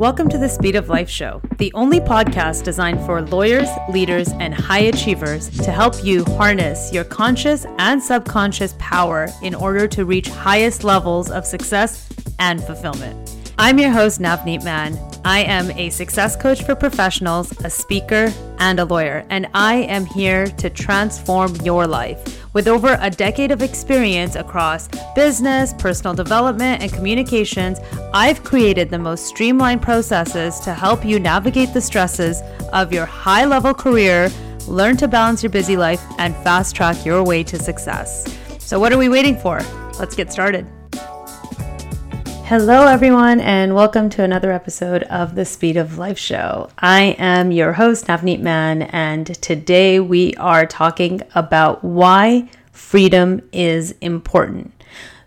Welcome to the Speed of Life Show, the only podcast designed for lawyers, leaders, and high achievers to help you harness your conscious and subconscious power in order to reach highest levels of success and fulfillment. I'm your host, Navneet Mann. I am a success coach for professionals, a speaker, and a lawyer, and I am here to transform your life. With over a decade of experience across business, personal development, and communications, I've created the most streamlined processes to help you navigate the stresses of your high level career, learn to balance your busy life, and fast track your way to success. So, what are we waiting for? Let's get started. Hello, everyone, and welcome to another episode of the Speed of Life Show. I am your host, Navneet Mann, and today we are talking about why freedom is important.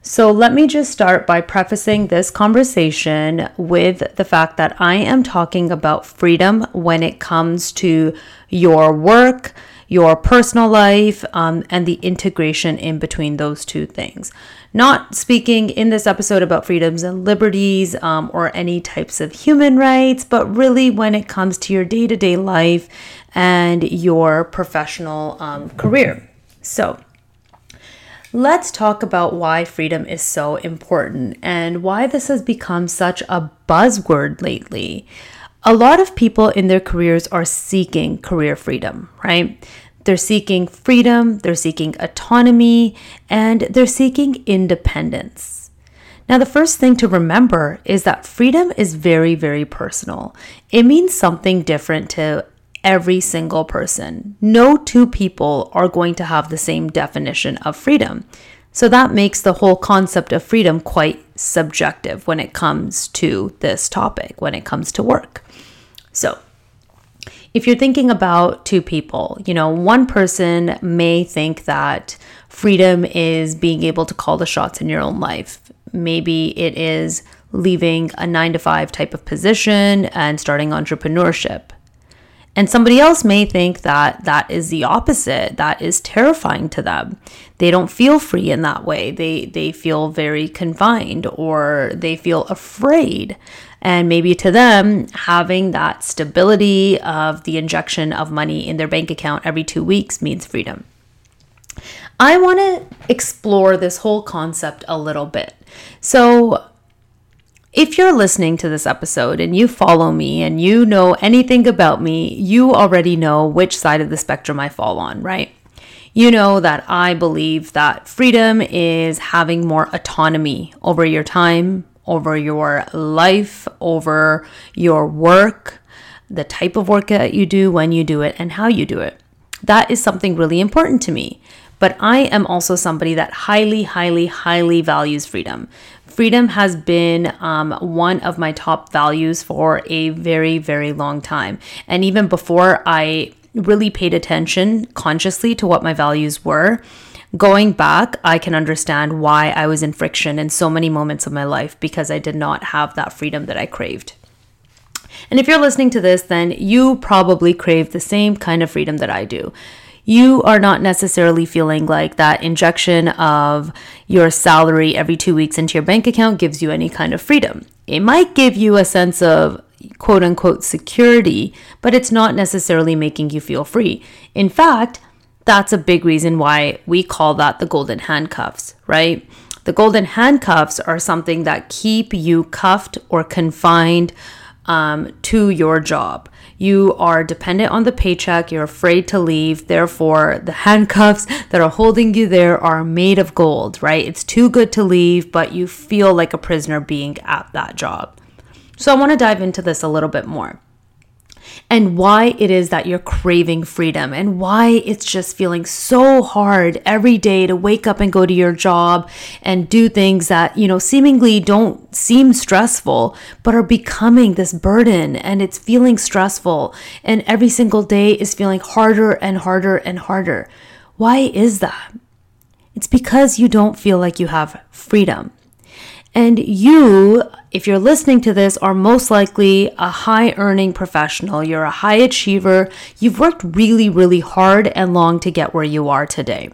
So, let me just start by prefacing this conversation with the fact that I am talking about freedom when it comes to your work, your personal life, um, and the integration in between those two things not speaking in this episode about freedoms and liberties um, or any types of human rights, but really when it comes to your day to day life and your professional um, career. So, let's talk about why freedom is so important and why this has become such a buzzword lately. A lot of people in their careers are seeking career freedom, right? They're seeking freedom, they're seeking autonomy, and they're seeking independence. Now, the first thing to remember is that freedom is very, very personal. It means something different to every single person. No two people are going to have the same definition of freedom. So that makes the whole concept of freedom quite subjective when it comes to this topic, when it comes to work. So, if you're thinking about two people, you know, one person may think that freedom is being able to call the shots in your own life. Maybe it is leaving a nine to five type of position and starting entrepreneurship. And somebody else may think that that is the opposite. That is terrifying to them. They don't feel free in that way. They they feel very confined or they feel afraid. And maybe to them, having that stability of the injection of money in their bank account every 2 weeks means freedom. I want to explore this whole concept a little bit. So, if you're listening to this episode and you follow me and you know anything about me, you already know which side of the spectrum I fall on, right? You know that I believe that freedom is having more autonomy over your time, over your life, over your work, the type of work that you do, when you do it, and how you do it. That is something really important to me. But I am also somebody that highly, highly, highly values freedom. Freedom has been um, one of my top values for a very, very long time. And even before I really paid attention consciously to what my values were, going back, I can understand why I was in friction in so many moments of my life because I did not have that freedom that I craved. And if you're listening to this, then you probably crave the same kind of freedom that I do you are not necessarily feeling like that injection of your salary every two weeks into your bank account gives you any kind of freedom. It might give you a sense of quote unquote security, but it's not necessarily making you feel free. In fact, that's a big reason why we call that the golden handcuffs, right? The golden handcuffs are something that keep you cuffed or confined um, to your job. You are dependent on the paycheck, you're afraid to leave, therefore, the handcuffs that are holding you there are made of gold, right? It's too good to leave, but you feel like a prisoner being at that job. So, I want to dive into this a little bit more and why it is that you're craving freedom and why it's just feeling so hard every day to wake up and go to your job and do things that, you know, seemingly don't seem stressful, but are becoming this burden and it's feeling stressful. And every single day is feeling harder and harder and harder. Why is that? It's because you don't feel like you have freedom. And you, if you're listening to this, are most likely a high earning professional. You're a high achiever. You've worked really, really hard and long to get where you are today.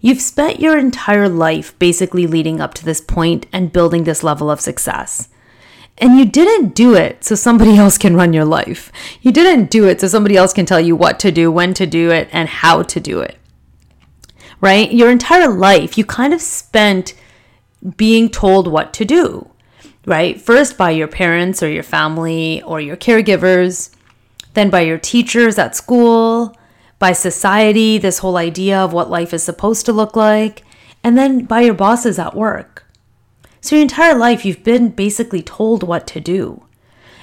You've spent your entire life basically leading up to this point and building this level of success. And you didn't do it so somebody else can run your life. You didn't do it so somebody else can tell you what to do, when to do it, and how to do it. Right? Your entire life, you kind of spent being told what to do, right? First by your parents or your family or your caregivers, then by your teachers at school, by society, this whole idea of what life is supposed to look like, and then by your bosses at work. So, your entire life, you've been basically told what to do.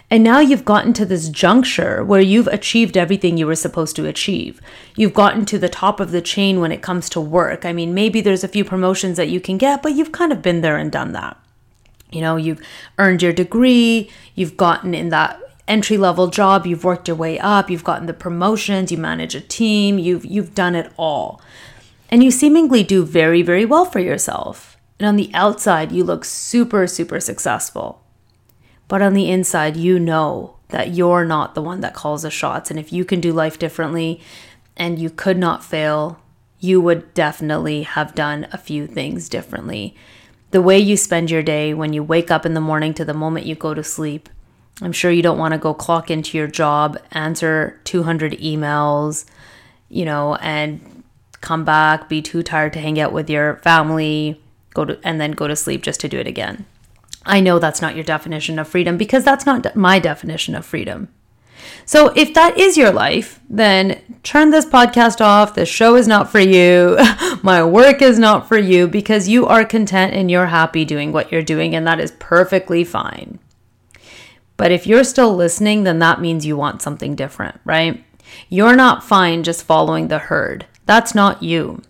And now you've gotten to this juncture where you've achieved everything you were supposed to achieve. You've gotten to the top of the chain when it comes to work. I mean, maybe there's a few promotions that you can get, but you've kind of been there and done that. You know, you've earned your degree, you've gotten in that entry level job, you've worked your way up, you've gotten the promotions, you manage a team, you've you've done it all. And you seemingly do very very well for yourself. And on the outside, you look super super successful. But on the inside, you know that you're not the one that calls the shots and if you can do life differently and you could not fail, you would definitely have done a few things differently. The way you spend your day when you wake up in the morning to the moment you go to sleep I'm sure you don't want to go clock into your job, answer 200 emails, you know, and come back, be too tired to hang out with your family, go to and then go to sleep just to do it again. I know that's not your definition of freedom because that's not my definition of freedom. So if that is your life, then turn this podcast off. This show is not for you. My work is not for you because you are content and you're happy doing what you're doing, and that is perfectly fine. But if you're still listening, then that means you want something different, right? You're not fine just following the herd. That's not you.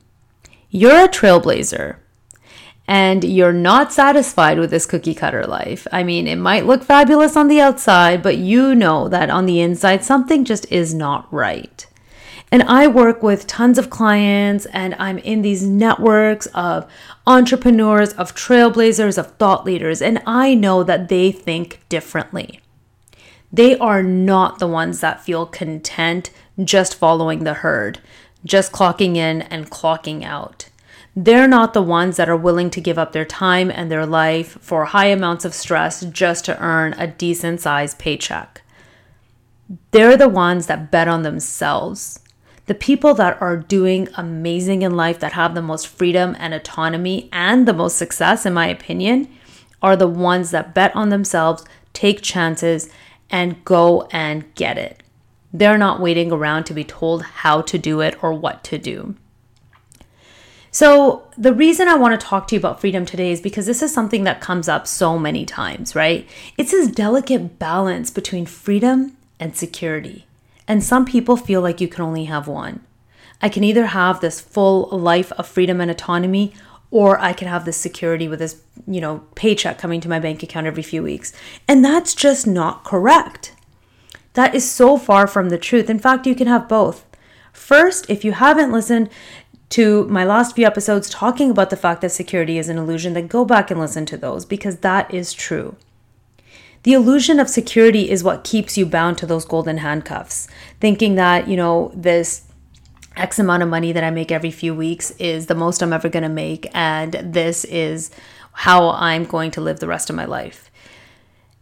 You're a trailblazer and you're not satisfied with this cookie cutter life. I mean, it might look fabulous on the outside, but you know that on the inside, something just is not right. And I work with tons of clients, and I'm in these networks of entrepreneurs, of trailblazers, of thought leaders, and I know that they think differently. They are not the ones that feel content just following the herd, just clocking in and clocking out. They're not the ones that are willing to give up their time and their life for high amounts of stress just to earn a decent sized paycheck. They're the ones that bet on themselves. The people that are doing amazing in life, that have the most freedom and autonomy and the most success, in my opinion, are the ones that bet on themselves, take chances, and go and get it. They're not waiting around to be told how to do it or what to do. So, the reason I want to talk to you about freedom today is because this is something that comes up so many times, right? It's this delicate balance between freedom and security. And some people feel like you can only have one. I can either have this full life of freedom and autonomy, or I can have this security with this, you know, paycheck coming to my bank account every few weeks. And that's just not correct. That is so far from the truth. In fact, you can have both. First, if you haven't listened to my last few episodes talking about the fact that security is an illusion, then go back and listen to those because that is true. The illusion of security is what keeps you bound to those golden handcuffs, thinking that, you know, this X amount of money that I make every few weeks is the most I'm ever going to make, and this is how I'm going to live the rest of my life.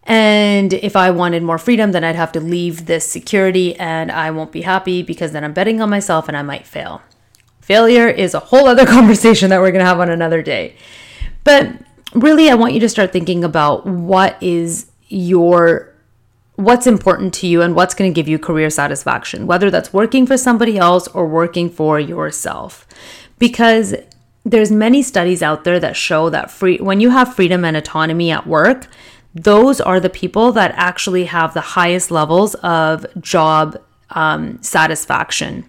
And if I wanted more freedom, then I'd have to leave this security and I won't be happy because then I'm betting on myself and I might fail. Failure is a whole other conversation that we're going to have on another day. But really, I want you to start thinking about what is your what's important to you and what's going to give you career satisfaction, whether that's working for somebody else or working for yourself. Because there's many studies out there that show that free when you have freedom and autonomy at work, those are the people that actually have the highest levels of job um, satisfaction.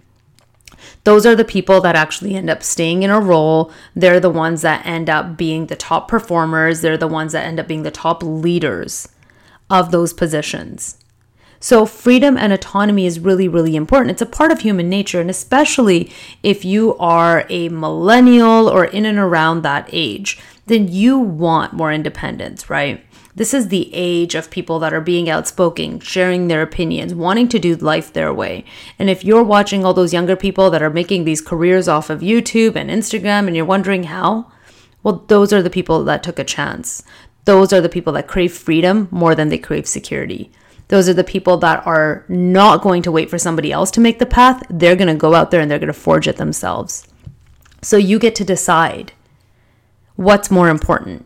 Those are the people that actually end up staying in a role. They're the ones that end up being the top performers. They're the ones that end up being the top leaders of those positions. So, freedom and autonomy is really, really important. It's a part of human nature, and especially if you are a millennial or in and around that age, then you want more independence, right? This is the age of people that are being outspoken, sharing their opinions, wanting to do life their way. And if you're watching all those younger people that are making these careers off of YouTube and Instagram and you're wondering how, well, those are the people that took a chance. those are the people that crave freedom more than they crave security. Those are the people that are not going to wait for somebody else to make the path. They're going to go out there and they're going to forge it themselves. So you get to decide what's more important.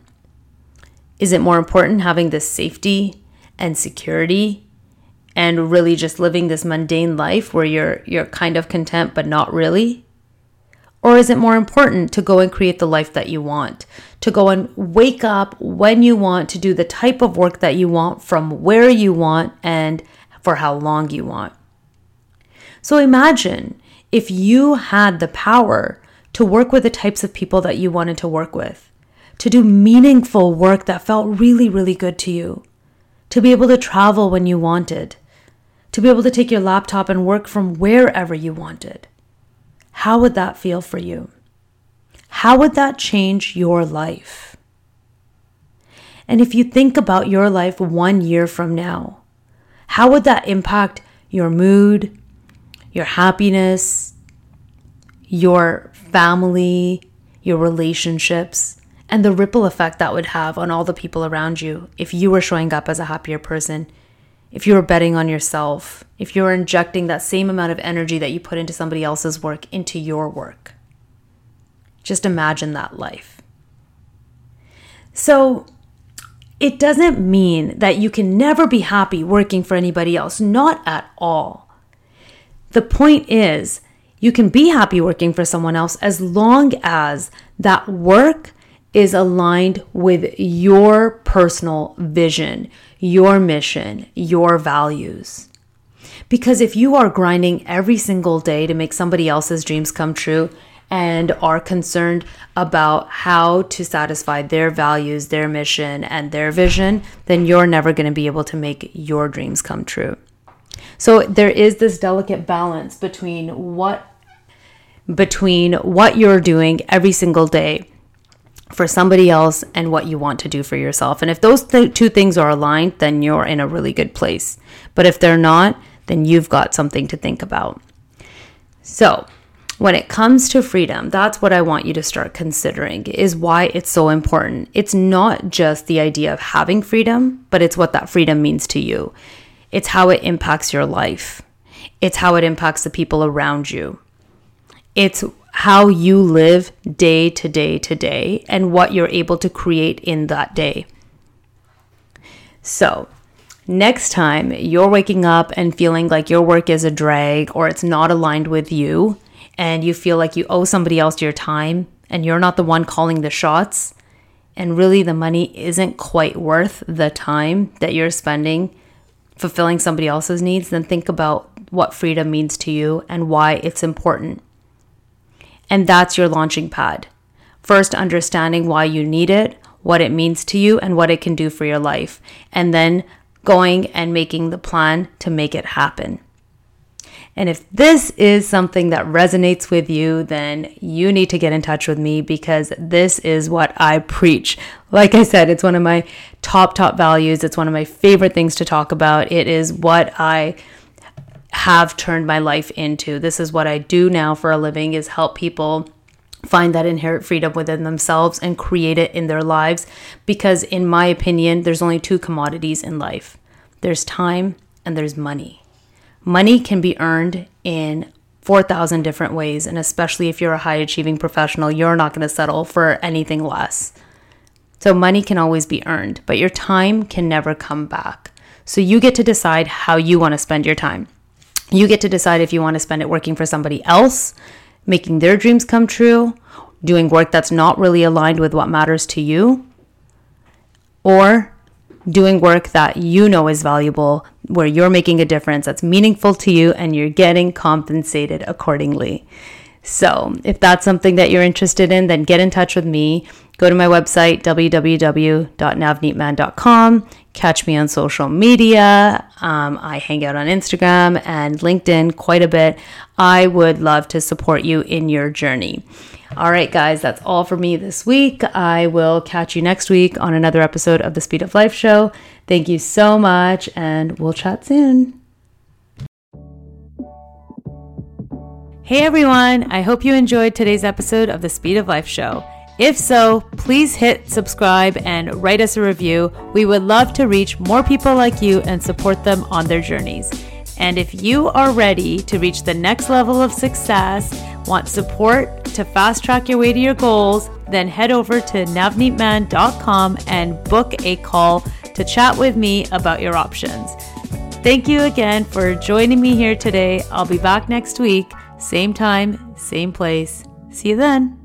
Is it more important having this safety and security and really just living this mundane life where you're you're kind of content but not really? Or is it more important to go and create the life that you want? To go and wake up when you want, to do the type of work that you want, from where you want, and for how long you want? So imagine if you had the power to work with the types of people that you wanted to work with, to do meaningful work that felt really, really good to you, to be able to travel when you wanted, to be able to take your laptop and work from wherever you wanted how would that feel for you? How would that change your life? And if you think about your life one year from now, how would that impact your mood, your happiness, your family, your relationships, and the ripple effect that would have on all the people around you if you were showing up as a happier person if you were betting on yourself, if you're injecting that same amount of energy that you put into somebody else's work into your work. Just imagine that life. So, it doesn't mean that you can never be happy working for anybody else, not at all. The point is, you can be happy working for someone else as long as that work is aligned with your personal vision, your mission, your values. Because if you are grinding every single day to make somebody else's dreams come true and are concerned about how to satisfy their values, their mission, and their vision, then you're never going to be able to make your dreams come true. So there is this delicate balance between what between what you're doing every single day for somebody else and what you want to do for yourself. And if those th- two things are aligned, then you're in a really good place. But if they're not, then you've got something to think about. So, when it comes to freedom, that's what I want you to start considering is why it's so important. It's not just the idea of having freedom, but it's what that freedom means to you. It's how it impacts your life. It's how it impacts the people around you. It's how you live day to day to day and what you're able to create in that day. So, next time you're waking up and feeling like your work is a drag or it's not aligned with you, and you feel like you owe somebody else your time and you're not the one calling the shots, and really the money isn't quite worth the time that you're spending fulfilling somebody else's needs, then think about what freedom means to you and why it's important. And that's your launching pad. First, understanding why you need it, what it means to you, and what it can do for your life. And then going and making the plan to make it happen. And if this is something that resonates with you, then you need to get in touch with me because this is what I preach. Like I said, it's one of my top, top values. It's one of my favorite things to talk about. It is what I have turned my life into. This is what I do now for a living is help people find that inherent freedom within themselves and create it in their lives because in my opinion there's only two commodities in life. There's time and there's money. Money can be earned in 4,000 different ways and especially if you're a high achieving professional, you're not going to settle for anything less. So money can always be earned, but your time can never come back. So you get to decide how you want to spend your time. You get to decide if you want to spend it working for somebody else, making their dreams come true, doing work that's not really aligned with what matters to you, or doing work that you know is valuable, where you're making a difference that's meaningful to you and you're getting compensated accordingly. So, if that's something that you're interested in, then get in touch with me. Go to my website, www.navneetmann.com. Catch me on social media. Um, I hang out on Instagram and LinkedIn quite a bit. I would love to support you in your journey. All right, guys, that's all for me this week. I will catch you next week on another episode of the Speed of Life show. Thank you so much, and we'll chat soon. Hey everyone, I hope you enjoyed today's episode of the Speed of Life show. If so, please hit subscribe and write us a review. We would love to reach more people like you and support them on their journeys. And if you are ready to reach the next level of success, want support to fast track your way to your goals, then head over to navneetmann.com and book a call to chat with me about your options. Thank you again for joining me here today. I'll be back next week, same time, same place. See you then.